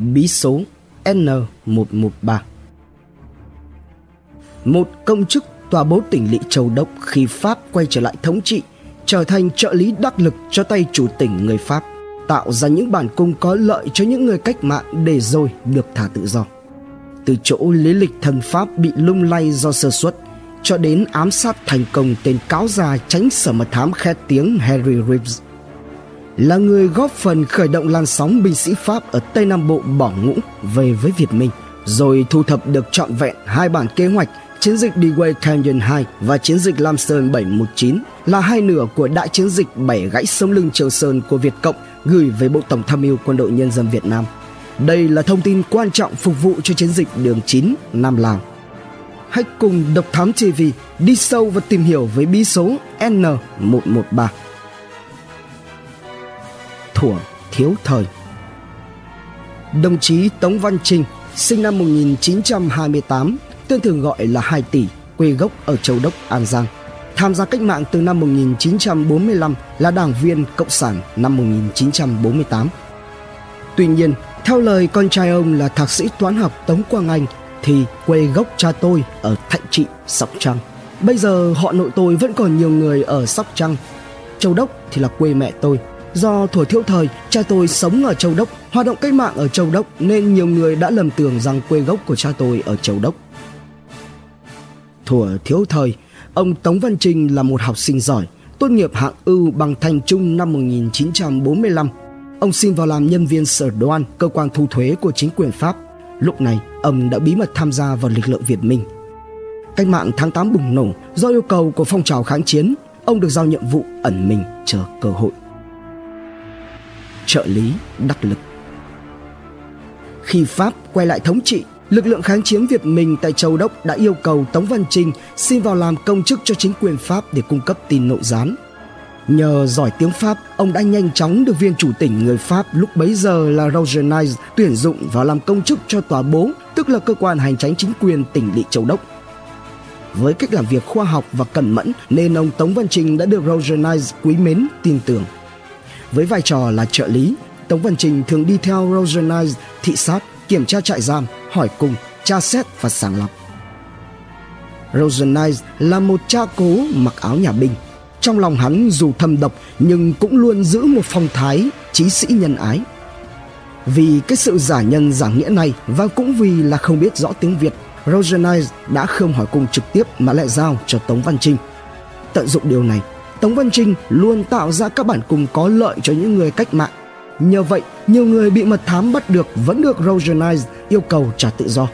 bí số N113. Một công chức tòa bố tỉnh Lị Châu Đốc khi Pháp quay trở lại thống trị, trở thành trợ lý đắc lực cho tay chủ tỉnh người Pháp, tạo ra những bản cung có lợi cho những người cách mạng để rồi được thả tự do. Từ chỗ lý lịch thần Pháp bị lung lay do sơ suất, cho đến ám sát thành công tên cáo già tránh sở mật thám khét tiếng Harry Reeves là người góp phần khởi động làn sóng binh sĩ Pháp ở Tây Nam Bộ bỏ ngũ về với Việt Minh, rồi thu thập được trọn vẹn hai bản kế hoạch chiến dịch Dewey Canyon 2 và chiến dịch Lam Sơn 719 là hai nửa của đại chiến dịch bảy gãy sông lưng Trường Sơn của Việt Cộng gửi về Bộ Tổng tham mưu Quân đội Nhân dân Việt Nam. Đây là thông tin quan trọng phục vụ cho chiến dịch đường 9 Nam Lào. Hãy cùng Độc Thám TV đi sâu và tìm hiểu với bí số N113 thuở thiếu thời. Đồng chí Tống Văn Trinh, sinh năm 1928, tên thường gọi là Hai Tỷ, quê gốc ở Châu Đốc, An Giang. Tham gia cách mạng từ năm 1945 là đảng viên Cộng sản năm 1948. Tuy nhiên, theo lời con trai ông là thạc sĩ toán học Tống Quang Anh thì quê gốc cha tôi ở Thạnh Trị, Sóc Trăng. Bây giờ họ nội tôi vẫn còn nhiều người ở Sóc Trăng. Châu Đốc thì là quê mẹ tôi Do thuở thiếu thời, cha tôi sống ở Châu Đốc, hoạt động cách mạng ở Châu Đốc nên nhiều người đã lầm tưởng rằng quê gốc của cha tôi ở Châu Đốc. Thuở thiếu thời, ông Tống Văn Trinh là một học sinh giỏi, tốt nghiệp hạng ưu bằng thành trung năm 1945. Ông xin vào làm nhân viên sở đoan, cơ quan thu thuế của chính quyền Pháp. Lúc này, ông đã bí mật tham gia vào lực lượng Việt Minh. Cách mạng tháng 8 bùng nổ do yêu cầu của phong trào kháng chiến, ông được giao nhiệm vụ ẩn mình chờ cơ hội trợ lý đắc lực. Khi Pháp quay lại thống trị, lực lượng kháng chiến Việt Minh tại Châu Đốc đã yêu cầu Tống Văn Trinh xin vào làm công chức cho chính quyền Pháp để cung cấp tin nội gián. Nhờ giỏi tiếng Pháp, ông đã nhanh chóng được viên chủ tỉnh người Pháp lúc bấy giờ là Roger Nice tuyển dụng vào làm công chức cho tòa bố, tức là cơ quan hành tránh chính quyền tỉnh Lị Châu Đốc. Với cách làm việc khoa học và cẩn mẫn nên ông Tống Văn Trình đã được Roger Nice quý mến, tin tưởng. Với vai trò là trợ lý, Tống Văn Trình thường đi theo Roger Nice thị sát, kiểm tra trại giam, hỏi cùng, tra xét và sàng lọc. Roger Nice là một cha cố mặc áo nhà binh. Trong lòng hắn dù thâm độc nhưng cũng luôn giữ một phong thái trí sĩ nhân ái. Vì cái sự giả nhân giả nghĩa này và cũng vì là không biết rõ tiếng Việt, Roger Nice đã không hỏi cung trực tiếp mà lại giao cho Tống Văn Trinh. Tận dụng điều này, Tống Văn Trinh luôn tạo ra các bản cùng có lợi cho những người cách mạng. Nhờ vậy, nhiều người bị mật thám bắt được vẫn được Roger yêu cầu trả tự do.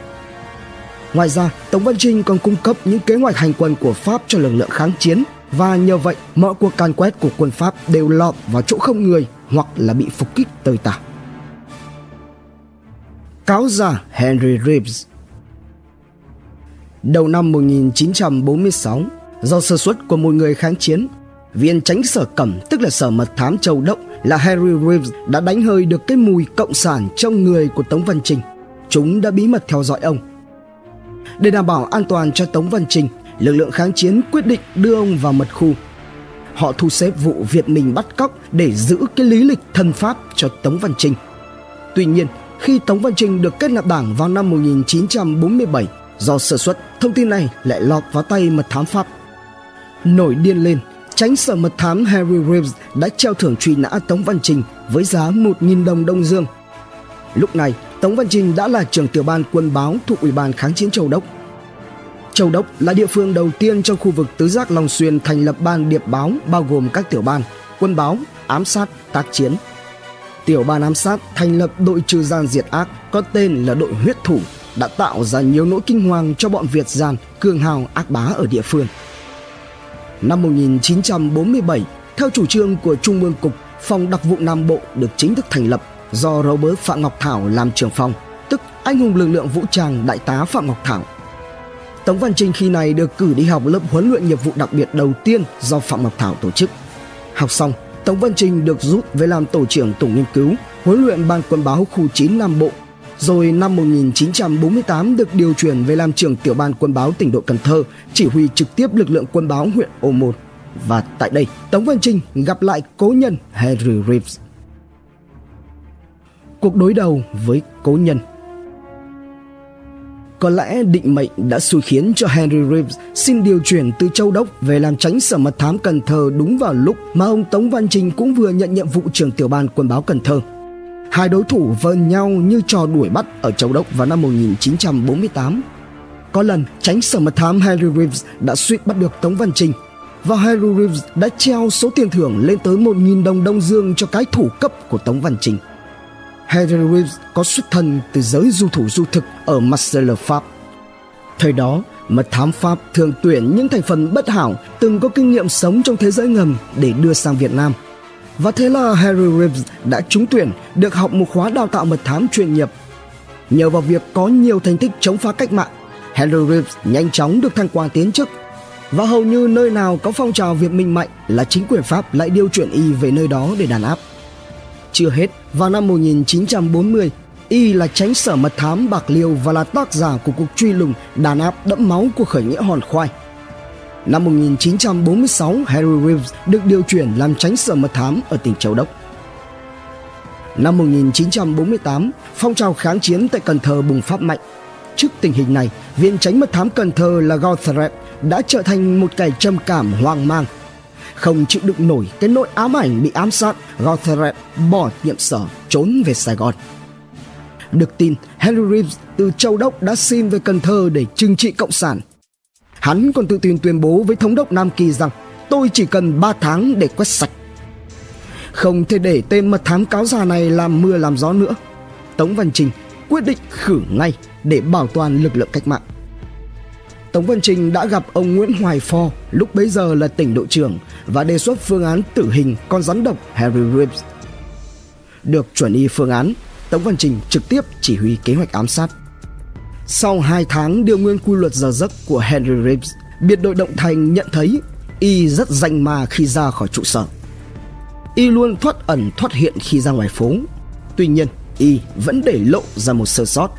Ngoài ra, Tống Văn Trinh còn cung cấp những kế hoạch hành quân của Pháp cho lực lượng kháng chiến và nhờ vậy mọi cuộc can quét của quân Pháp đều lọt vào chỗ không người hoặc là bị phục kích tơi tả. Cáo giả Henry Reeves Đầu năm 1946, do sơ suất của một người kháng chiến, viên tránh sở cẩm tức là sở mật thám châu đốc là Harry Reeves đã đánh hơi được cái mùi cộng sản trong người của Tống Văn Trinh. Chúng đã bí mật theo dõi ông. Để đảm bảo an toàn cho Tống Văn Trinh, lực lượng kháng chiến quyết định đưa ông vào mật khu. Họ thu xếp vụ Việt Minh bắt cóc để giữ cái lý lịch thân pháp cho Tống Văn Trinh. Tuy nhiên, khi Tống Văn Trinh được kết nạp đảng vào năm 1947, do sơ suất, thông tin này lại lọt vào tay mật thám Pháp. Nổi điên lên, Tránh sở mật thám Harry Reeves đã treo thưởng truy nã Tống Văn Trình với giá 1.000 đồng Đông Dương. Lúc này, Tống Văn Trình đã là trưởng tiểu ban quân báo thuộc Ủy ban kháng chiến Châu Đốc. Châu Đốc là địa phương đầu tiên trong khu vực tứ giác Long Xuyên thành lập ban điệp báo bao gồm các tiểu ban, quân báo, ám sát, tác chiến. Tiểu ban ám sát thành lập đội trừ gian diệt ác có tên là đội huyết thủ đã tạo ra nhiều nỗi kinh hoàng cho bọn Việt gian cường hào ác bá ở địa phương. Năm 1947, theo chủ trương của Trung ương Cục, Phòng đặc vụ Nam Bộ được chính thức thành lập do Robert Phạm Ngọc Thảo làm trưởng phòng, tức anh hùng lực lượng vũ trang đại tá Phạm Ngọc Thảo. Tống Văn Trinh khi này được cử đi học lớp huấn luyện nghiệp vụ đặc biệt đầu tiên do Phạm Ngọc Thảo tổ chức. Học xong, Tống Văn Trinh được rút về làm tổ trưởng tổ nghiên cứu, huấn luyện ban quân báo khu 9 Nam Bộ rồi năm 1948 được điều chuyển về làm trưởng tiểu ban quân báo tỉnh đội Cần Thơ, chỉ huy trực tiếp lực lượng quân báo huyện Ô Môn. Và tại đây, Tống Văn Trinh gặp lại cố nhân Henry Reeves. cuộc đối đầu với cố nhân. Có lẽ định mệnh đã xui khiến cho Henry Reeves xin điều chuyển từ Châu Đốc về làm tránh sở mật thám Cần Thơ đúng vào lúc mà ông Tống Văn Trình cũng vừa nhận nhiệm vụ trưởng tiểu ban quân báo Cần Thơ. Hai đối thủ vờn nhau như trò đuổi bắt ở Châu Đốc vào năm 1948. Có lần tránh sở mật thám Henry Reeves đã suýt bắt được Tống Văn Trinh và Henry Reeves đã treo số tiền thưởng lên tới 1.000 đồng Đông Dương cho cái thủ cấp của Tống Văn Trinh. Henry Reeves có xuất thân từ giới du thủ du thực ở Marseille, Pháp. Thời đó, mật thám Pháp thường tuyển những thành phần bất hảo từng có kinh nghiệm sống trong thế giới ngầm để đưa sang Việt Nam. Và thế là Harry Reeves đã trúng tuyển được học một khóa đào tạo mật thám chuyên nghiệp. Nhờ vào việc có nhiều thành tích chống phá cách mạng, Henry Reeves nhanh chóng được thăng quan tiến chức và hầu như nơi nào có phong trào Việt Minh mạnh là chính quyền Pháp lại điều chuyển y về nơi đó để đàn áp. Chưa hết, vào năm 1940, y là tránh sở mật thám Bạc Liêu và là tác giả của cuộc truy lùng đàn áp đẫm máu của khởi nghĩa Hòn Khoai. Năm 1946, Harry Reeves được điều chuyển làm tránh sở mật thám ở tỉnh Châu Đốc. Năm 1948, phong trào kháng chiến tại Cần Thơ bùng phát mạnh. Trước tình hình này, viên tránh mật thám Cần Thơ là Gothret đã trở thành một kẻ trầm cảm hoang mang không chịu đựng nổi cái nỗi ám ảnh bị ám sát, Gotheret bỏ nhiệm sở trốn về Sài Gòn. Được tin, Henry Reeves từ Châu Đốc đã xin về Cần Thơ để trừng trị Cộng sản. Hắn còn tự tin tuyên bố với Thống đốc Nam Kỳ rằng tôi chỉ cần 3 tháng để quét sạch. Không thể để tên mật thám cáo già này làm mưa làm gió nữa. Tống Văn Trình quyết định khử ngay để bảo toàn lực lượng cách mạng. Tống Văn Trình đã gặp ông Nguyễn Hoài phò lúc bấy giờ là tỉnh đội trưởng, và đề xuất phương án tử hình con rắn độc Harry Reeves. Được chuẩn y phương án, Tống Văn Trình trực tiếp chỉ huy kế hoạch ám sát. Sau 2 tháng điều nguyên quy luật giờ giấc của Henry Reeves, biệt đội động thành nhận thấy y rất danh ma khi ra khỏi trụ sở. Y luôn thoát ẩn thoát hiện khi ra ngoài phố. Tuy nhiên, y vẫn để lộ ra một sơ sót.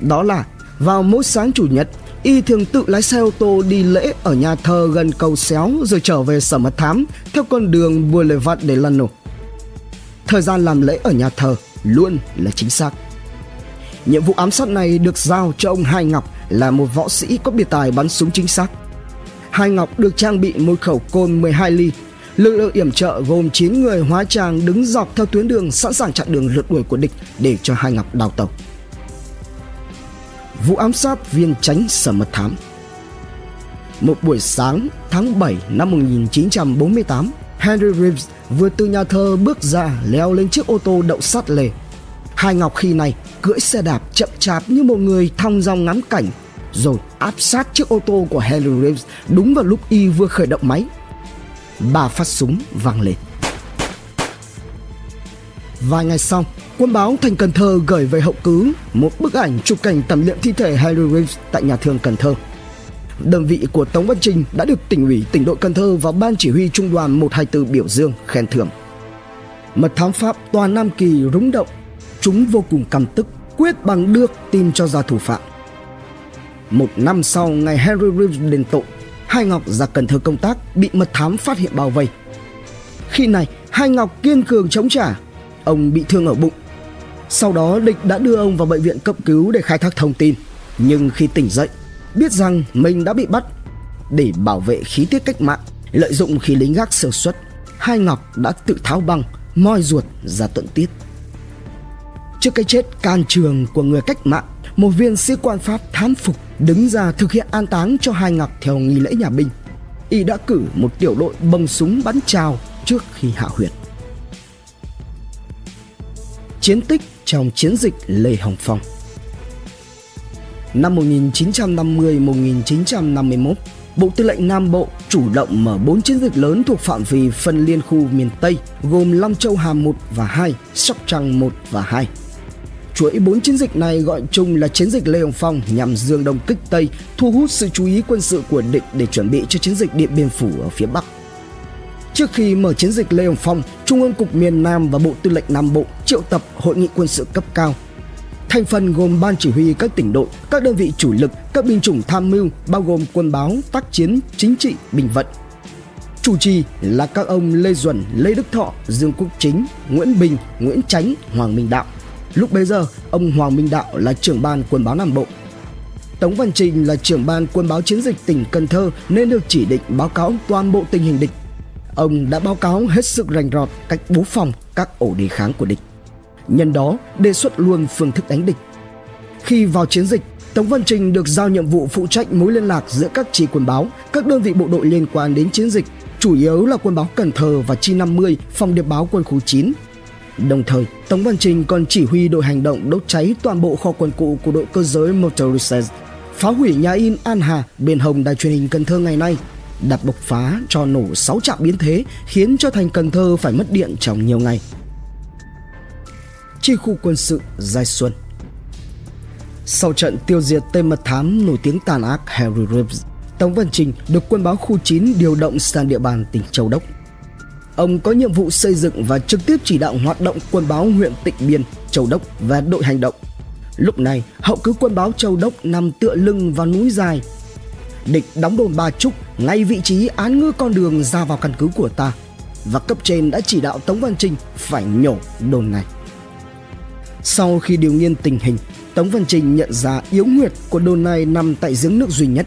Đó là vào mỗi sáng chủ nhật, y thường tự lái xe ô tô đi lễ ở nhà thờ gần cầu xéo rồi trở về sở mật thám theo con đường Boulevard de Lano. Thời gian làm lễ ở nhà thờ luôn là chính xác. Nhiệm vụ ám sát này được giao cho ông Hai Ngọc là một võ sĩ có biệt tài bắn súng chính xác. Hai Ngọc được trang bị một khẩu côn 12 ly. Lực lượng yểm trợ gồm 9 người hóa trang đứng dọc theo tuyến đường sẵn sàng chặn đường lượt đuổi của địch để cho Hai Ngọc đào tẩu. vụ ám sát viên tránh sở mật thám. Một buổi sáng tháng 7 năm 1948, Henry Reeves vừa từ nhà thơ bước ra leo lên chiếc ô tô đậu sát lề. Hai Ngọc khi này cưỡi xe đạp chậm chạp như một người thong dong ngắm cảnh rồi áp sát chiếc ô tô của Henry Reeves đúng vào lúc y vừa khởi động máy. Ba phát súng vang lên. Vài ngày sau, Quân báo thành Cần Thơ gửi về hậu cứ một bức ảnh chụp cảnh tẩm liệm thi thể Henry Reeves tại nhà thương Cần Thơ. Đơn vị của Tống Văn Trình đã được tỉnh ủy tỉnh đội Cần Thơ và ban chỉ huy trung đoàn 124 biểu dương khen thưởng. Mật thám Pháp toàn Nam Kỳ rúng động, chúng vô cùng căm tức, quyết bằng được tìm cho ra thủ phạm. Một năm sau ngày Henry Reeves đền tội, Hai Ngọc ra Cần Thơ công tác bị mật thám phát hiện bao vây. Khi này, Hai Ngọc kiên cường chống trả, ông bị thương ở bụng sau đó địch đã đưa ông vào bệnh viện cấp cứu để khai thác thông tin. Nhưng khi tỉnh dậy, biết rằng mình đã bị bắt để bảo vệ khí tiết cách mạng, lợi dụng khi lính gác sơ xuất, Hai Ngọc đã tự tháo băng, moi ruột ra tận tiết. Trước cái chết can trường của người cách mạng, một viên sĩ quan Pháp thán phục đứng ra thực hiện an táng cho Hai Ngọc theo nghi lễ nhà binh. Y đã cử một tiểu đội bông súng bắn chào trước khi hạ huyệt. Chiến tích trong chiến dịch Lê Hồng Phong. Năm 1950-1951, Bộ Tư lệnh Nam Bộ chủ động mở 4 chiến dịch lớn thuộc phạm vi phân liên khu miền Tây gồm Long Châu Hà 1 và 2, Sóc Trăng 1 và 2. Chuỗi 4 chiến dịch này gọi chung là chiến dịch Lê Hồng Phong nhằm dương đông kích Tây, thu hút sự chú ý quân sự của địch để chuẩn bị cho chiến dịch Điện Biên Phủ ở phía Bắc. Trước khi mở chiến dịch Lê Hồng Phong, Trung ương Cục miền Nam và Bộ Tư lệnh Nam Bộ triệu tập hội nghị quân sự cấp cao. Thành phần gồm ban chỉ huy các tỉnh đội, các đơn vị chủ lực, các binh chủng tham mưu bao gồm quân báo, tác chiến, chính trị, bình vận. Chủ trì là các ông Lê Duẩn, Lê Đức Thọ, Dương Quốc Chính, Nguyễn Bình, Nguyễn Chánh, Hoàng Minh Đạo. Lúc bấy giờ, ông Hoàng Minh Đạo là trưởng ban quân báo Nam Bộ. Tống Văn Trình là trưởng ban quân báo chiến dịch tỉnh Cần Thơ nên được chỉ định báo cáo toàn bộ tình hình địch. Ông đã báo cáo hết sức rành rọt cách bố phòng các ổ đề kháng của địch. Nhân đó đề xuất luôn phương thức đánh địch. Khi vào chiến dịch, Tống Văn Trình được giao nhiệm vụ phụ trách mối liên lạc giữa các chi quân báo, các đơn vị bộ đội liên quan đến chiến dịch, chủ yếu là quân báo Cần Thơ và chi 50, phòng điệp báo quân khu 9. Đồng thời, Tống Văn Trình còn chỉ huy đội hành động đốt cháy toàn bộ kho quân cụ của đội cơ giới Motorists, phá hủy nhà in An Hà bên hồng đài truyền hình Cần Thơ ngày nay, đặt bộc phá cho nổ 6 trạm biến thế khiến cho thành Cần Thơ phải mất điện trong nhiều ngày. Chi khu quân sự Giai Xuân sau trận tiêu diệt tên mật thám nổi tiếng tàn ác Harry Reeves, Tống Văn Trình được quân báo khu 9 điều động sang địa bàn tỉnh Châu Đốc. Ông có nhiệm vụ xây dựng và trực tiếp chỉ đạo hoạt động quân báo huyện Tịnh Biên, Châu Đốc và đội hành động. Lúc này, hậu cứ quân báo Châu Đốc nằm tựa lưng vào núi dài. Địch đóng đồn Ba Trúc ngay vị trí án ngư con đường ra vào căn cứ của ta và cấp trên đã chỉ đạo Tống Văn Trinh phải nhổ đồn này. Sau khi điều nghiên tình hình, Tống Văn Trinh nhận ra yếu nguyệt của đồn này nằm tại giếng nước duy nhất.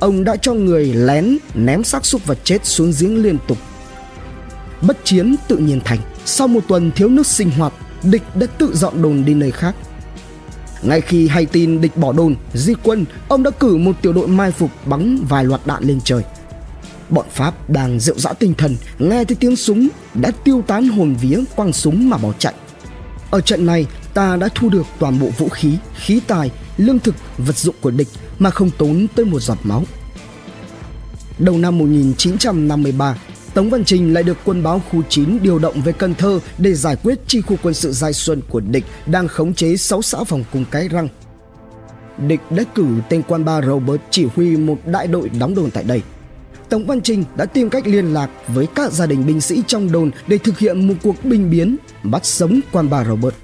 Ông đã cho người lén ném xác súc vật chết xuống giếng liên tục. Bất chiến tự nhiên thành, sau một tuần thiếu nước sinh hoạt, địch đã tự dọn đồn đi nơi khác. Ngay khi hay tin địch bỏ đồn, di quân, ông đã cử một tiểu đội mai phục bắn vài loạt đạn lên trời. Bọn Pháp đang rượu dã tinh thần, nghe thấy tiếng súng đã tiêu tán hồn vía quăng súng mà bỏ chạy. Ở trận này, ta đã thu được toàn bộ vũ khí, khí tài, lương thực, vật dụng của địch mà không tốn tới một giọt máu. Đầu năm 1953, Tống Văn Trình lại được quân báo khu 9 điều động về Cần Thơ để giải quyết chi khu quân sự Giai Xuân của địch đang khống chế 6 xã phòng cùng cái răng. Địch đã cử tên quan ba Robert chỉ huy một đại đội đóng đồn tại đây. Tống Văn Trình đã tìm cách liên lạc với các gia đình binh sĩ trong đồn để thực hiện một cuộc binh biến bắt sống quan bà Robert.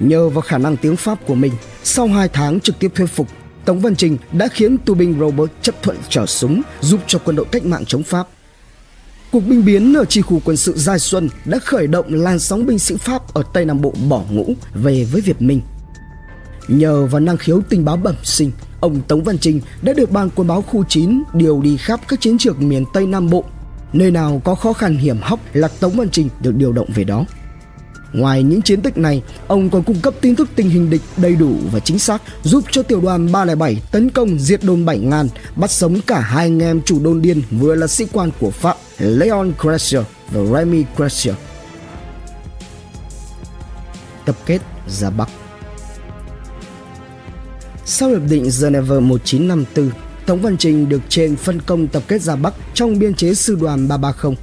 Nhờ vào khả năng tiếng Pháp của mình, sau 2 tháng trực tiếp thuyết phục, Tống Văn Trình đã khiến tù binh Robert chấp thuận trở súng giúp cho quân đội cách mạng chống Pháp. Cuộc binh biến ở chi khu quân sự Giai Xuân đã khởi động làn sóng binh sĩ Pháp ở Tây Nam Bộ bỏ ngũ về với Việt Minh. Nhờ vào năng khiếu tình báo bẩm sinh, ông Tống Văn Trinh đã được ban quân báo khu 9 điều đi khắp các chiến trường miền Tây Nam Bộ. Nơi nào có khó khăn hiểm hóc là Tống Văn Trinh được điều động về đó. Ngoài những chiến tích này, ông còn cung cấp tin tức tình hình địch đầy đủ và chính xác, giúp cho tiểu đoàn 307 tấn công diệt đồn 7 ngàn, bắt sống cả hai anh em chủ đồn điên vừa là sĩ quan của Pháp Leon Cressier và Remy Cressier. Tập kết ra Bắc Sau hiệp định Geneva 1954, Tống Văn Trình được trên phân công tập kết ra Bắc trong biên chế sư đoàn 330.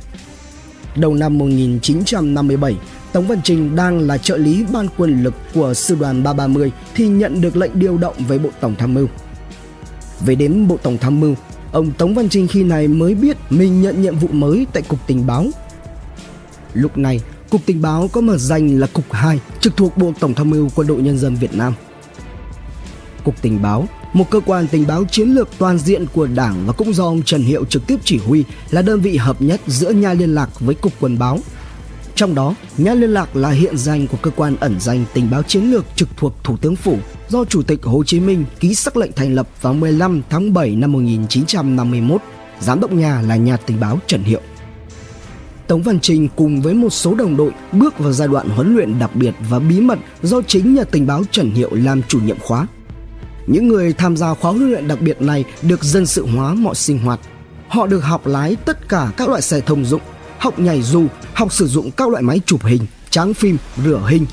Đầu năm 1957, Tống Văn Trình đang là trợ lý ban quân lực của sư đoàn 330 thì nhận được lệnh điều động về Bộ Tổng tham mưu. Về đến Bộ Tổng tham mưu, ông Tống Văn Trình khi này mới biết mình nhận nhiệm vụ mới tại Cục Tình báo. Lúc này, Cục Tình báo có mở danh là Cục 2, trực thuộc Bộ Tổng tham mưu Quân đội Nhân dân Việt Nam. Cục Tình báo, một cơ quan tình báo chiến lược toàn diện của Đảng và cũng do ông Trần Hiệu trực tiếp chỉ huy là đơn vị hợp nhất giữa nhà liên lạc với Cục Quân báo – trong đó, nhà liên lạc là hiện danh của cơ quan ẩn danh tình báo chiến lược trực thuộc Thủ tướng Phủ do Chủ tịch Hồ Chí Minh ký sắc lệnh thành lập vào 15 tháng 7 năm 1951. Giám đốc nhà là nhà tình báo Trần Hiệu. Tống Văn Trình cùng với một số đồng đội bước vào giai đoạn huấn luyện đặc biệt và bí mật do chính nhà tình báo Trần Hiệu làm chủ nhiệm khóa. Những người tham gia khóa huấn luyện đặc biệt này được dân sự hóa mọi sinh hoạt. Họ được học lái tất cả các loại xe thông dụng, học nhảy dù, học sử dụng các loại máy chụp hình, tráng phim, rửa hình,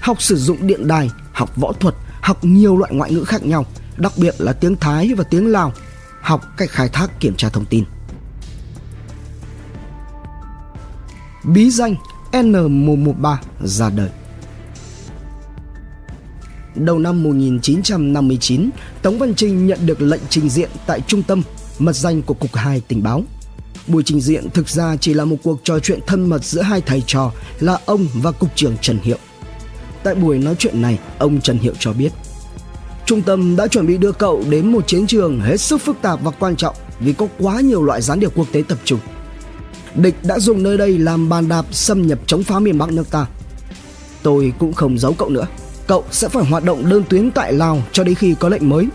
học sử dụng điện đài, học võ thuật, học nhiều loại ngoại ngữ khác nhau, đặc biệt là tiếng Thái và tiếng Lào, học cách khai thác kiểm tra thông tin. Bí danh N113 ra đời. Đầu năm 1959, Tống Văn Trinh nhận được lệnh trình diện tại trung tâm mật danh của Cục 2 tình báo Buổi trình diện thực ra chỉ là một cuộc trò chuyện thân mật giữa hai thầy trò là ông và cục trưởng Trần Hiệu. Tại buổi nói chuyện này, ông Trần Hiệu cho biết Trung tâm đã chuẩn bị đưa cậu đến một chiến trường hết sức phức tạp và quan trọng vì có quá nhiều loại gián điệp quốc tế tập trung. Địch đã dùng nơi đây làm bàn đạp xâm nhập chống phá miền Bắc nước ta. Tôi cũng không giấu cậu nữa. Cậu sẽ phải hoạt động đơn tuyến tại Lào cho đến khi có lệnh mới.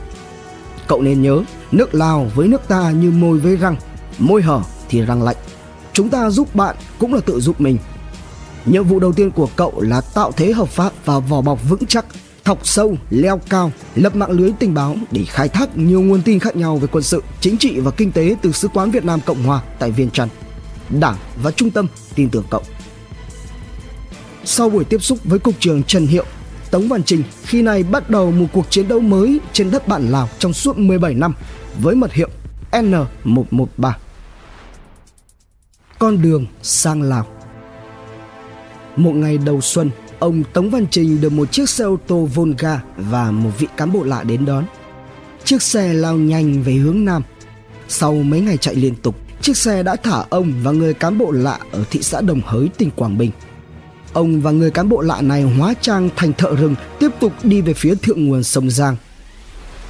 Cậu nên nhớ, nước Lào với nước ta như môi với răng, môi hở thì răng lạnh. Chúng ta giúp bạn cũng là tự giúp mình. Nhiệm vụ đầu tiên của cậu là tạo thế hợp pháp và vỏ bọc vững chắc, thọc sâu, leo cao, lập mạng lưới tình báo để khai thác nhiều nguồn tin khác nhau về quân sự, chính trị và kinh tế từ Sứ quán Việt Nam Cộng Hòa tại Viên Trăn. Đảng và trung tâm tin tưởng cậu. Sau buổi tiếp xúc với Cục trưởng Trần Hiệu, Tống Văn Trình khi này bắt đầu một cuộc chiến đấu mới trên đất bạn Lào trong suốt 17 năm với mật hiệu N113. Con đường sang Lào Một ngày đầu xuân, ông Tống Văn Trình được một chiếc xe ô tô Volga và một vị cán bộ lạ đến đón. Chiếc xe lao nhanh về hướng Nam. Sau mấy ngày chạy liên tục, chiếc xe đã thả ông và người cán bộ lạ ở thị xã Đồng Hới, tỉnh Quảng Bình. Ông và người cán bộ lạ này hóa trang thành thợ rừng tiếp tục đi về phía thượng nguồn sông Giang.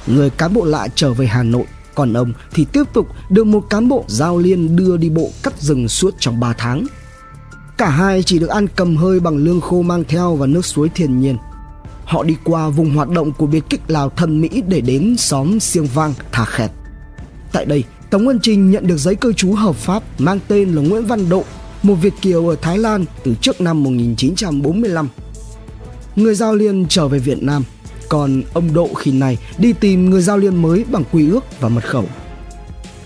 Người cán bộ lạ trở về Hà Nội, còn ông thì tiếp tục được một cán bộ giao liên đưa đi bộ cắt rừng suốt trong 3 tháng. Cả hai chỉ được ăn cầm hơi bằng lương khô mang theo và nước suối thiên nhiên. Họ đi qua vùng hoạt động của biệt kích Lào thân Mỹ để đến xóm Siêng Vang, Thà Khẹt. Tại đây, Tống Nguyên Trình nhận được giấy cư trú hợp pháp mang tên là Nguyễn Văn Độ, một Việt kiều ở Thái Lan từ trước năm 1945. Người giao liên trở về Việt Nam, còn ông Độ khi này đi tìm người giao liên mới bằng quy ước và mật khẩu.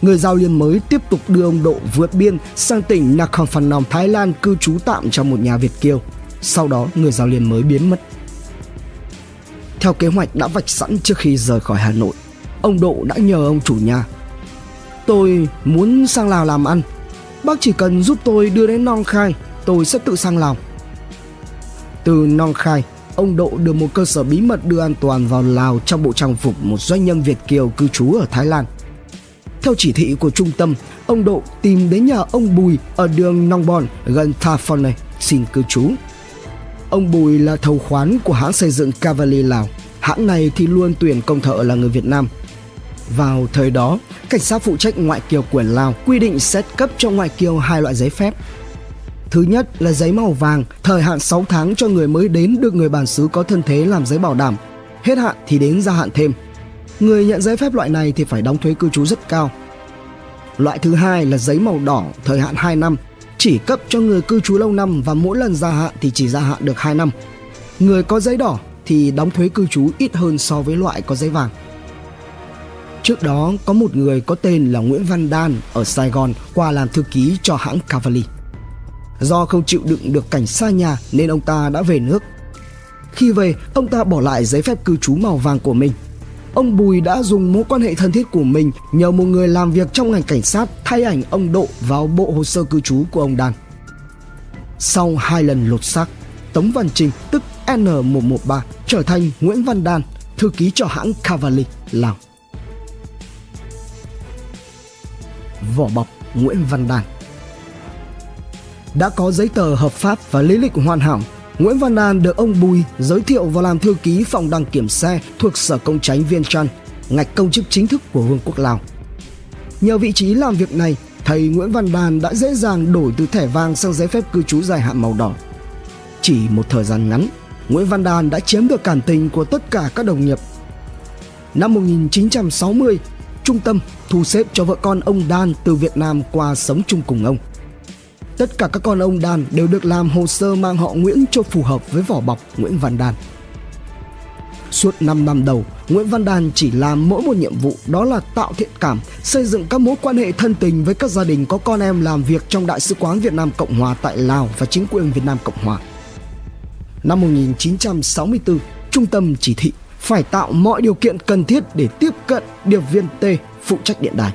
Người giao liên mới tiếp tục đưa ông Độ vượt biên sang tỉnh Nakhon Phanom, Thái Lan cư trú tạm trong một nhà Việt kiều. Sau đó người giao liên mới biến mất. Theo kế hoạch đã vạch sẵn trước khi rời khỏi Hà Nội, ông Độ đã nhờ ông chủ nhà Tôi muốn sang Lào làm ăn. Bác chỉ cần giúp tôi đưa đến Nong Khai, tôi sẽ tự sang Lào. Từ Nong Khai, ông Độ được một cơ sở bí mật đưa an toàn vào Lào trong bộ trang phục một doanh nhân Việt Kiều cư trú ở Thái Lan. Theo chỉ thị của trung tâm, ông Độ tìm đến nhà ông Bùi ở đường Nong Bon gần Thafone xin cư trú. Ông Bùi là thầu khoán của hãng xây dựng Cavalier Lào. Hãng này thì luôn tuyển công thợ là người Việt Nam – vào thời đó, cảnh sát phụ trách ngoại kiều của Lào quy định xét cấp cho ngoại kiều hai loại giấy phép. Thứ nhất là giấy màu vàng, thời hạn 6 tháng cho người mới đến được người bản xứ có thân thế làm giấy bảo đảm. Hết hạn thì đến gia hạn thêm. Người nhận giấy phép loại này thì phải đóng thuế cư trú rất cao. Loại thứ hai là giấy màu đỏ, thời hạn 2 năm, chỉ cấp cho người cư trú lâu năm và mỗi lần gia hạn thì chỉ gia hạn được 2 năm. Người có giấy đỏ thì đóng thuế cư trú ít hơn so với loại có giấy vàng. Trước đó có một người có tên là Nguyễn Văn Đan ở Sài Gòn qua làm thư ký cho hãng Cavalli. Do không chịu đựng được cảnh xa nhà nên ông ta đã về nước. Khi về, ông ta bỏ lại giấy phép cư trú màu vàng của mình. Ông Bùi đã dùng mối quan hệ thân thiết của mình nhờ một người làm việc trong ngành cảnh sát thay ảnh ông Độ vào bộ hồ sơ cư trú của ông Đan. Sau hai lần lột xác, Tống Văn Trình tức N113 trở thành Nguyễn Văn Đan, thư ký cho hãng Cavalli, Lào. vỏ bọc Nguyễn Văn Đan. Đã có giấy tờ hợp pháp và lý lịch hoàn hảo, Nguyễn Văn An được ông Bùi giới thiệu vào làm thư ký phòng đăng kiểm xe thuộc Sở Công Tránh Viên Trăn, ngạch công chức chính thức của Vương quốc Lào. Nhờ vị trí làm việc này, thầy Nguyễn Văn Đàn đã dễ dàng đổi từ thẻ vàng sang giấy phép cư trú dài hạn màu đỏ. Chỉ một thời gian ngắn, Nguyễn Văn Đàn đã chiếm được cảm tình của tất cả các đồng nghiệp. Năm 1960, trung tâm thu xếp cho vợ con ông Đan từ Việt Nam qua sống chung cùng ông. Tất cả các con ông Đan đều được làm hồ sơ mang họ Nguyễn cho phù hợp với vỏ bọc Nguyễn Văn Đan. Suốt 5 năm đầu, Nguyễn Văn Đan chỉ làm mỗi một nhiệm vụ đó là tạo thiện cảm, xây dựng các mối quan hệ thân tình với các gia đình có con em làm việc trong Đại sứ quán Việt Nam Cộng Hòa tại Lào và chính quyền Việt Nam Cộng Hòa. Năm 1964, trung tâm chỉ thị phải tạo mọi điều kiện cần thiết để tiếp cận điệp viên T phụ trách điện đài.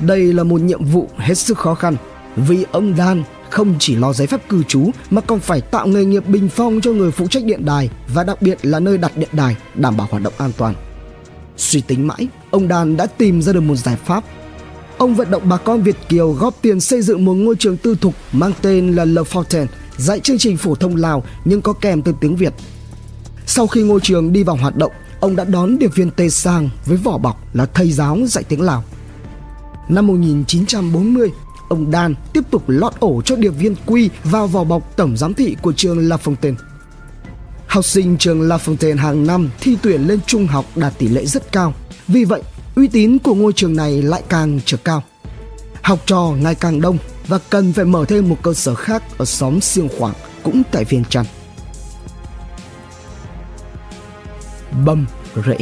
Đây là một nhiệm vụ hết sức khó khăn vì ông Dan không chỉ lo giấy phép cư trú mà còn phải tạo nghề nghiệp bình phong cho người phụ trách điện đài và đặc biệt là nơi đặt điện đài đảm bảo hoạt động an toàn. Suy tính mãi, ông Dan đã tìm ra được một giải pháp. Ông vận động bà con Việt Kiều góp tiền xây dựng một ngôi trường tư thục mang tên là Le Fontaine, dạy chương trình phổ thông Lào nhưng có kèm từ tiếng Việt sau khi ngôi trường đi vào hoạt động, ông đã đón điệp viên Tê Sang với vỏ bọc là thầy giáo dạy tiếng Lào. Năm 1940, ông Dan tiếp tục lót ổ cho điệp viên Quy vào vỏ bọc tổng giám thị của trường La Fontaine. Học sinh trường La Fontaine hàng năm thi tuyển lên trung học đạt tỷ lệ rất cao. Vì vậy, uy tín của ngôi trường này lại càng trở cao. Học trò ngày càng đông và cần phải mở thêm một cơ sở khác ở xóm Siêng Khoảng cũng tại Viên Chăn. Bầm rễ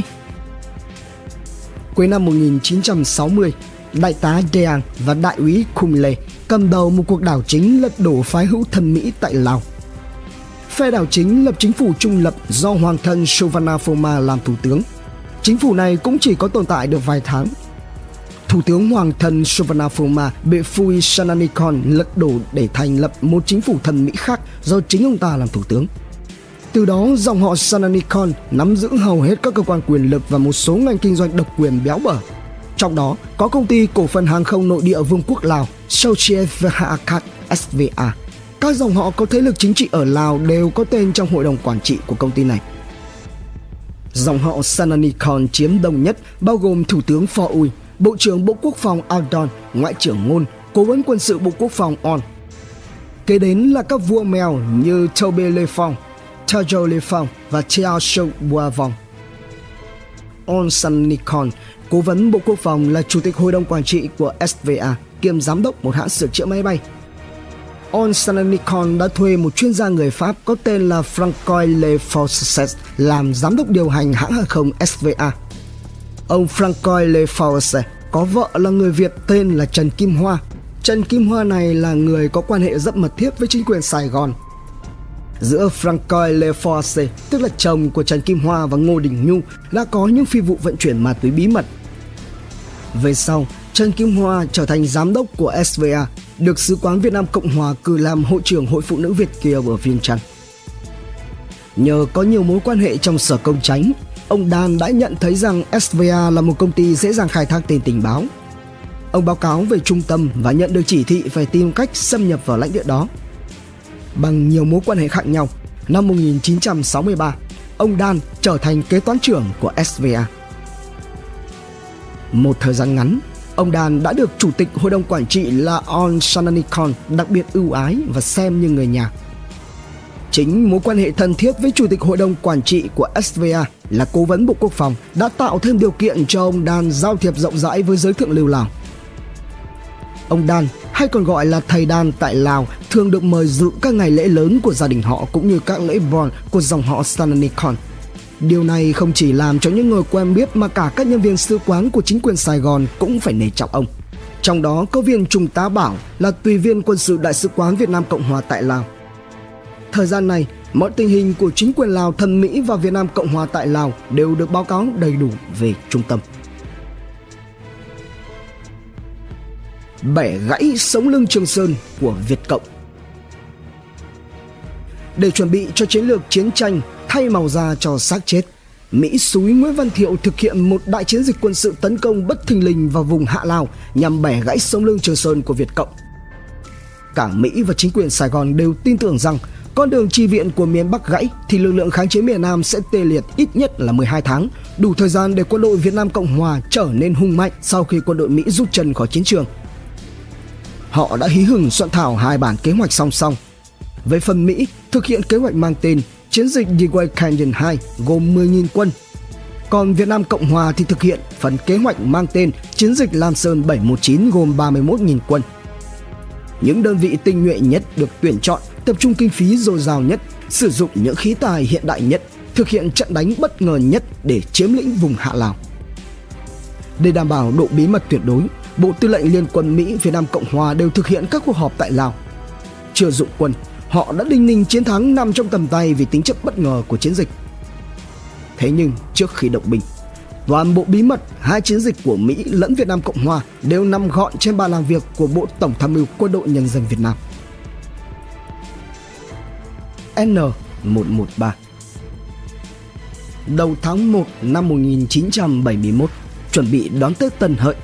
Cuối năm 1960, đại tá Deang và đại úy Kumle cầm đầu một cuộc đảo chính lật đổ phái hữu thân Mỹ tại Lào. Phe đảo chính lập chính phủ trung lập do hoàng thân Phoma làm thủ tướng. Chính phủ này cũng chỉ có tồn tại được vài tháng. Thủ tướng hoàng thân Phoma bị Phui Sananikon lật đổ để thành lập một chính phủ thần Mỹ khác do chính ông ta làm thủ tướng. Từ đó, dòng họ Sananikon nắm giữ hầu hết các cơ quan quyền lực và một số ngành kinh doanh độc quyền béo bở. Trong đó có công ty cổ phần hàng không nội địa Vương quốc Lào Sochievahakat SVA. Các dòng họ có thế lực chính trị ở Lào đều có tên trong hội đồng quản trị của công ty này. Dòng họ Sananikon chiếm đông nhất bao gồm Thủ tướng Phò Uy, Bộ trưởng Bộ Quốc phòng Aldon, Ngoại trưởng Ngôn, Cố vấn quân sự Bộ Quốc phòng On. Kế đến là các vua mèo như Tobe Lê Phong, Tajo Lê Phong và Chiao Shou Bua Vong. On San Nikon, cố vấn Bộ Quốc phòng là chủ tịch hội đồng quản trị của SVA, kiêm giám đốc một hãng sửa chữa máy bay. On San đã thuê một chuyên gia người Pháp có tên là Francois Le Forces làm giám đốc điều hành hãng hàng không SVA. Ông Francois Le Forces có vợ là người Việt tên là Trần Kim Hoa. Trần Kim Hoa này là người có quan hệ rất mật thiết với chính quyền Sài Gòn giữa Francois Leforce, tức là chồng của Trần Kim Hoa và Ngô Đình Nhu, đã có những phi vụ vận chuyển ma túy bí mật. Về sau, Trần Kim Hoa trở thành giám đốc của SVA, được Sứ quán Việt Nam Cộng Hòa cử làm hội trưởng Hội Phụ nữ Việt Kiều ở Viên trăn. Nhờ có nhiều mối quan hệ trong sở công tránh, ông Dan đã nhận thấy rằng SVA là một công ty dễ dàng khai thác tên tình báo. Ông báo cáo về trung tâm và nhận được chỉ thị phải tìm cách xâm nhập vào lãnh địa đó – bằng nhiều mối quan hệ khác nhau. Năm 1963, ông Dan trở thành kế toán trưởng của SVA. Một thời gian ngắn, ông Dan đã được chủ tịch hội đồng quản trị là On Sananikon đặc biệt ưu ái và xem như người nhà. Chính mối quan hệ thân thiết với chủ tịch hội đồng quản trị của SVA là cố vấn Bộ Quốc phòng đã tạo thêm điều kiện cho ông Dan giao thiệp rộng rãi với giới thượng lưu Lào. Ông Dan hay còn gọi là thầy Đan tại Lào thường được mời dự các ngày lễ lớn của gia đình họ cũng như các lễ Bon của dòng họ Stananikon. Điều này không chỉ làm cho những người quen biết mà cả các nhân viên sứ quán của chính quyền Sài Gòn cũng phải nể trọng ông. Trong đó có viên trung tá Bảo là tùy viên quân sự Đại sứ quán Việt Nam Cộng Hòa tại Lào. Thời gian này, mọi tình hình của chính quyền Lào thân Mỹ và Việt Nam Cộng Hòa tại Lào đều được báo cáo đầy đủ về trung tâm. bẻ gãy sống lưng Trường Sơn của Việt Cộng. Để chuẩn bị cho chiến lược chiến tranh thay màu da cho xác chết, Mỹ xúi Nguyễn Văn Thiệu thực hiện một đại chiến dịch quân sự tấn công bất thình lình vào vùng Hạ Lào nhằm bẻ gãy sông lưng Trường Sơn của Việt Cộng. Cả Mỹ và chính quyền Sài Gòn đều tin tưởng rằng con đường chi viện của miền Bắc gãy thì lực lượng kháng chiến miền Nam sẽ tê liệt ít nhất là 12 tháng, đủ thời gian để quân đội Việt Nam Cộng Hòa trở nên hung mạnh sau khi quân đội Mỹ rút chân khỏi chiến trường họ đã hí hửng soạn thảo hai bản kế hoạch song song. Về phần Mỹ, thực hiện kế hoạch mang tên Chiến dịch Dewey Canyon 2 gồm 10.000 quân. Còn Việt Nam Cộng Hòa thì thực hiện phần kế hoạch mang tên Chiến dịch Lam Sơn 719 gồm 31.000 quân. Những đơn vị tinh nhuệ nhất được tuyển chọn, tập trung kinh phí dồi dào nhất, sử dụng những khí tài hiện đại nhất, thực hiện trận đánh bất ngờ nhất để chiếm lĩnh vùng Hạ Lào. Để đảm bảo độ bí mật tuyệt đối, Bộ Tư lệnh Liên quân Mỹ Việt Nam Cộng Hòa đều thực hiện các cuộc họp tại Lào. Chưa dụng quân, họ đã đinh ninh chiến thắng nằm trong tầm tay vì tính chất bất ngờ của chiến dịch. Thế nhưng trước khi động binh, toàn bộ bí mật hai chiến dịch của Mỹ lẫn Việt Nam Cộng Hòa đều nằm gọn trên bàn làm việc của Bộ Tổng tham mưu Quân đội Nhân dân Việt Nam. N113 Đầu tháng 1 năm 1971, chuẩn bị đón Tết Tân Hợi,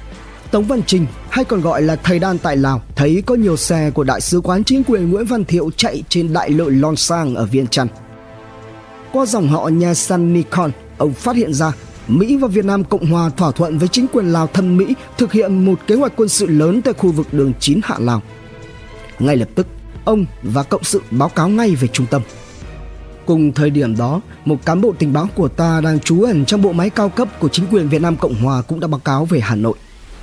Tống Văn Trinh hay còn gọi là thầy đan tại Lào thấy có nhiều xe của đại sứ quán chính quyền Nguyễn Văn Thiệu chạy trên đại lộ Lon Sang ở Viên Chăn. Qua dòng họ nhà San Nikon, ông phát hiện ra Mỹ và Việt Nam Cộng Hòa thỏa thuận với chính quyền Lào thân Mỹ thực hiện một kế hoạch quân sự lớn tại khu vực đường 9 Hạ Lào. Ngay lập tức, ông và cộng sự báo cáo ngay về trung tâm. Cùng thời điểm đó, một cán bộ tình báo của ta đang trú ẩn trong bộ máy cao cấp của chính quyền Việt Nam Cộng Hòa cũng đã báo cáo về Hà Nội.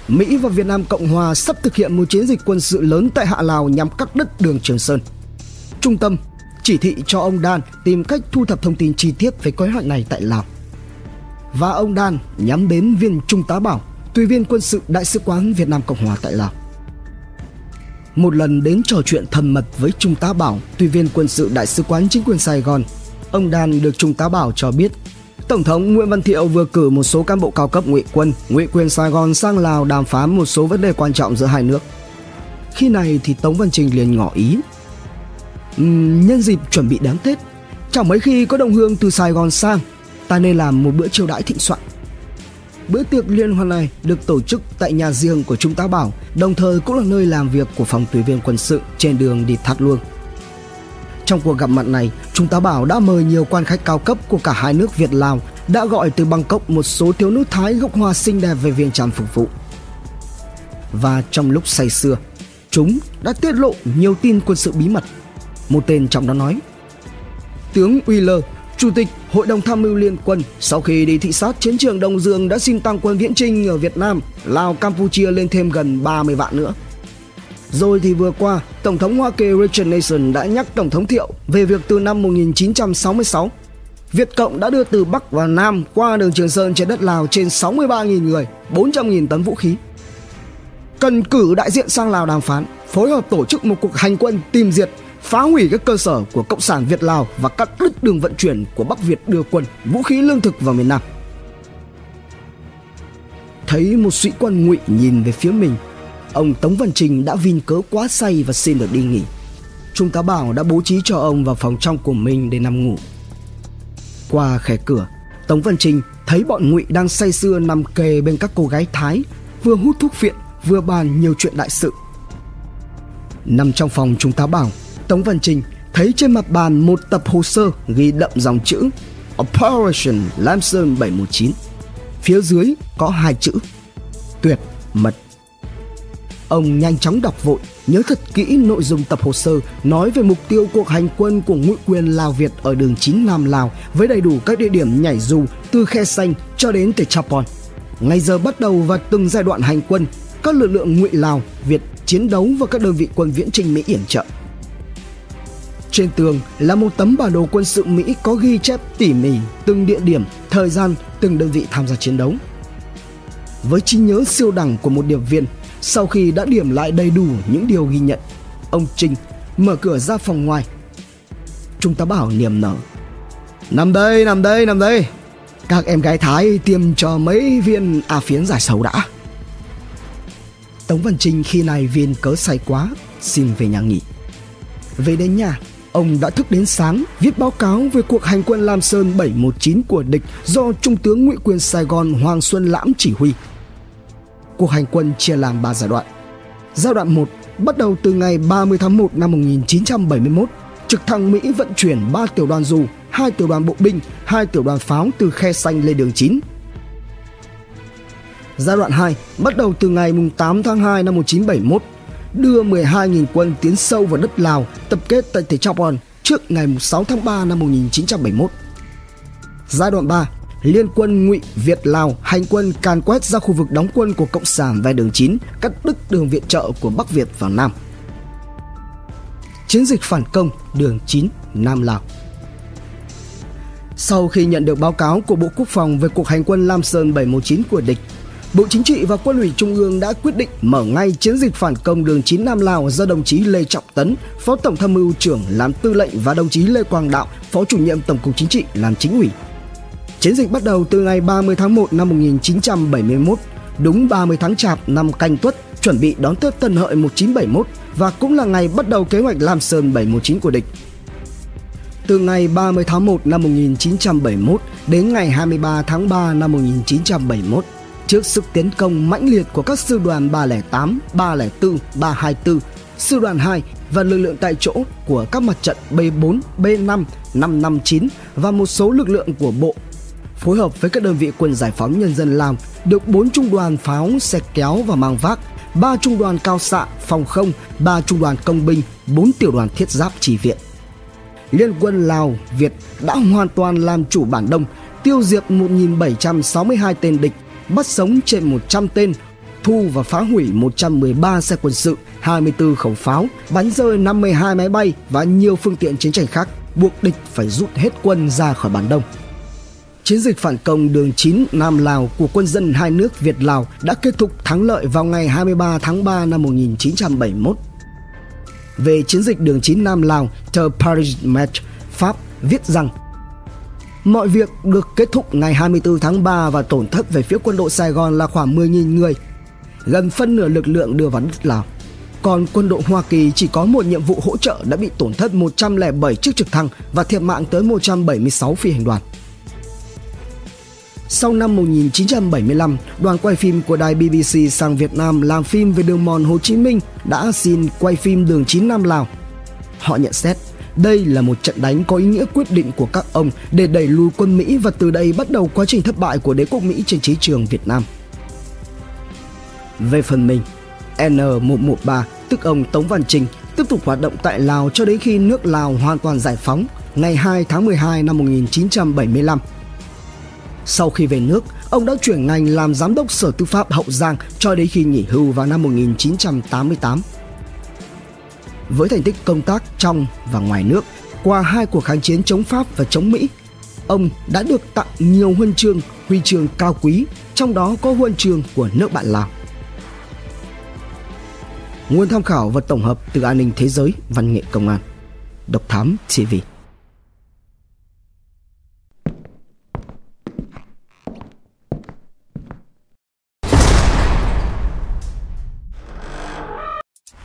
Mỹ và Việt Nam Cộng Hòa sắp thực hiện một chiến dịch quân sự lớn tại Hạ Lào nhằm cắt đứt đường Trường Sơn. Trung tâm chỉ thị cho ông Đan tìm cách thu thập thông tin chi tiết về kế hoạch này tại Lào. Và ông Đan nhắm đến viên Trung tá Bảo, tùy viên quân sự Đại sứ quán Việt Nam Cộng Hòa tại Lào. Một lần đến trò chuyện thân mật với Trung tá Bảo, tùy viên quân sự Đại sứ quán chính quyền Sài Gòn, ông Đan được Trung tá Bảo cho biết Tổng thống Nguyễn Văn Thiệu vừa cử một số cán bộ cao cấp ngụy quân, ngụy quyền Sài Gòn sang Lào đàm phán một số vấn đề quan trọng giữa hai nước. Khi này thì Tống Văn Trình liền ngỏ ý. Uhm, nhân dịp chuẩn bị đón Tết, chẳng mấy khi có đồng hương từ Sài Gòn sang, ta nên làm một bữa chiêu đãi thịnh soạn. Bữa tiệc liên hoan này được tổ chức tại nhà riêng của Trung tá Bảo, đồng thời cũng là nơi làm việc của phòng tùy viên quân sự trên đường đi thắt Luông. Trong cuộc gặp mặt này, Trung tá Bảo đã mời nhiều quan khách cao cấp của cả hai nước Việt Lào đã gọi từ Bangkok một số thiếu nữ Thái gốc hoa xinh đẹp về Viêng Chăn phục vụ. Và trong lúc say sưa, chúng đã tiết lộ nhiều tin quân sự bí mật. Một tên trong đó nói Tướng Wheeler, Chủ tịch Hội đồng Tham mưu Liên quân sau khi đi thị sát chiến trường Đông Dương đã xin tăng quân viễn trinh ở Việt Nam, Lào, Campuchia lên thêm gần 30 vạn nữa. Rồi thì vừa qua, Tổng thống Hoa Kỳ Richard Nixon đã nhắc Tổng thống Thiệu về việc từ năm 1966, Việt Cộng đã đưa từ Bắc và Nam qua đường Trường Sơn trên đất Lào trên 63.000 người, 400.000 tấn vũ khí. Cần cử đại diện sang Lào đàm phán, phối hợp tổ chức một cuộc hành quân tìm diệt, phá hủy các cơ sở của Cộng sản Việt Lào và cắt đứt đường vận chuyển của Bắc Việt đưa quân, vũ khí lương thực vào miền Nam. Thấy một sĩ quan ngụy nhìn về phía mình Ông Tống Văn Trình đã vin cớ quá say và xin được đi nghỉ. Trung tá Bảo đã bố trí cho ông vào phòng trong của mình để nằm ngủ. Qua khe cửa, Tống Văn Trình thấy bọn ngụy đang say sưa nằm kề bên các cô gái Thái, vừa hút thuốc viện, vừa bàn nhiều chuyện đại sự. Nằm trong phòng Trung tá Bảo, Tống Văn Trình thấy trên mặt bàn một tập hồ sơ ghi đậm dòng chữ Operation Lam Sơn 719. Phía dưới có hai chữ Tuyệt mật Ông nhanh chóng đọc vội, nhớ thật kỹ nội dung tập hồ sơ nói về mục tiêu cuộc hành quân của ngụy quyền Lào Việt ở đường 9 Nam Lào với đầy đủ các địa điểm nhảy dù từ Khe Xanh cho đến Techapon. Ngày giờ bắt đầu và từng giai đoạn hành quân, các lực lượng ngụy Lào, Việt chiến đấu và các đơn vị quân viễn Trình Mỹ yểm trợ. Trên tường là một tấm bản đồ quân sự Mỹ có ghi chép tỉ mỉ từng địa điểm, thời gian, từng đơn vị tham gia chiến đấu. Với trí nhớ siêu đẳng của một điệp viên, sau khi đã điểm lại đầy đủ những điều ghi nhận, ông Trinh mở cửa ra phòng ngoài. Chúng ta bảo niềm nở. Nằm đây, nằm đây, nằm đây. Các em gái Thái tiêm cho mấy viên à phiến giải sầu đã. Tống Văn Trinh khi này viên cớ say quá, xin về nhà nghỉ. Về đến nhà, ông đã thức đến sáng viết báo cáo về cuộc hành quân Lam Sơn 719 của địch do Trung tướng Ngụy Quyền Sài Gòn Hoàng Xuân Lãm chỉ huy cuộc hành quân chia làm 3 giai đoạn. Giai đoạn 1 bắt đầu từ ngày 30 tháng 1 năm 1971, trực thăng Mỹ vận chuyển 3 tiểu đoàn dù, 2 tiểu đoàn bộ binh, 2 tiểu đoàn pháo từ khe xanh lên đường 9. Giai đoạn 2 bắt đầu từ ngày 8 tháng 2 năm 1971, đưa 12.000 quân tiến sâu vào đất Lào tập kết tại Techapon trước ngày 6 tháng 3 năm 1971. Giai đoạn 3 liên quân ngụy Việt Lào hành quân càn quét ra khu vực đóng quân của cộng sản về đường 9, cắt đứt đường viện trợ của Bắc Việt vào Nam. Chiến dịch phản công đường 9 Nam Lào. Sau khi nhận được báo cáo của Bộ Quốc phòng về cuộc hành quân Lam Sơn 719 của địch, Bộ Chính trị và Quân ủy Trung ương đã quyết định mở ngay chiến dịch phản công đường 9 Nam Lào do đồng chí Lê Trọng Tấn, Phó Tổng tham mưu trưởng làm tư lệnh và đồng chí Lê Quang Đạo, Phó chủ nhiệm Tổng cục Chính trị làm chính ủy Chiến dịch bắt đầu từ ngày 30 tháng 1 năm 1971, đúng 30 tháng Chạp năm Canh Tuất, chuẩn bị đón Tết Tân Hợi 1971 và cũng là ngày bắt đầu kế hoạch Lam Sơn 719 của địch. Từ ngày 30 tháng 1 năm 1971 đến ngày 23 tháng 3 năm 1971, trước sức tiến công mãnh liệt của các sư đoàn 308, 304, 324, sư đoàn 2 và lực lượng tại chỗ của các mặt trận B4, B5, 559 và một số lực lượng của Bộ phối hợp với các đơn vị quân giải phóng nhân dân Lào được 4 trung đoàn pháo, xe kéo và mang vác, 3 trung đoàn cao xạ, phòng không, 3 trung đoàn công binh, 4 tiểu đoàn thiết giáp chỉ viện. Liên quân Lào, Việt đã hoàn toàn làm chủ bản Đông, tiêu diệt 1.762 tên địch, bắt sống trên 100 tên, thu và phá hủy 113 xe quân sự, 24 khẩu pháo, bắn rơi 52 máy bay và nhiều phương tiện chiến tranh khác, buộc địch phải rút hết quân ra khỏi bản Đông. Chiến dịch phản công đường 9 Nam Lào của quân dân hai nước Việt Lào đã kết thúc thắng lợi vào ngày 23 tháng 3 năm 1971. Về chiến dịch đường 9 Nam Lào, tờ Paris Match, Pháp viết rằng Mọi việc được kết thúc ngày 24 tháng 3 và tổn thất về phía quân đội Sài Gòn là khoảng 10.000 người, gần phân nửa lực lượng đưa vào đất Lào. Còn quân đội Hoa Kỳ chỉ có một nhiệm vụ hỗ trợ đã bị tổn thất 107 chiếc trực thăng và thiệt mạng tới 176 phi hành đoàn. Sau năm 1975, đoàn quay phim của đài BBC sang Việt Nam làm phim về đường mòn Hồ Chí Minh đã xin quay phim đường 9 Nam Lào. Họ nhận xét đây là một trận đánh có ý nghĩa quyết định của các ông để đẩy lùi quân Mỹ và từ đây bắt đầu quá trình thất bại của đế quốc Mỹ trên chiến trường Việt Nam. Về phần mình, N113 tức ông Tống Văn Trình tiếp tục hoạt động tại Lào cho đến khi nước Lào hoàn toàn giải phóng ngày 2 tháng 12 năm 1975 sau khi về nước, ông đã chuyển ngành làm giám đốc Sở Tư pháp Hậu Giang cho đến khi nghỉ hưu vào năm 1988. Với thành tích công tác trong và ngoài nước, qua hai cuộc kháng chiến chống Pháp và chống Mỹ, ông đã được tặng nhiều huân chương, huy chương cao quý, trong đó có huân chương của nước bạn Lào. Nguồn tham khảo và tổng hợp từ an ninh thế giới, văn nghệ công an. Độc Thám TV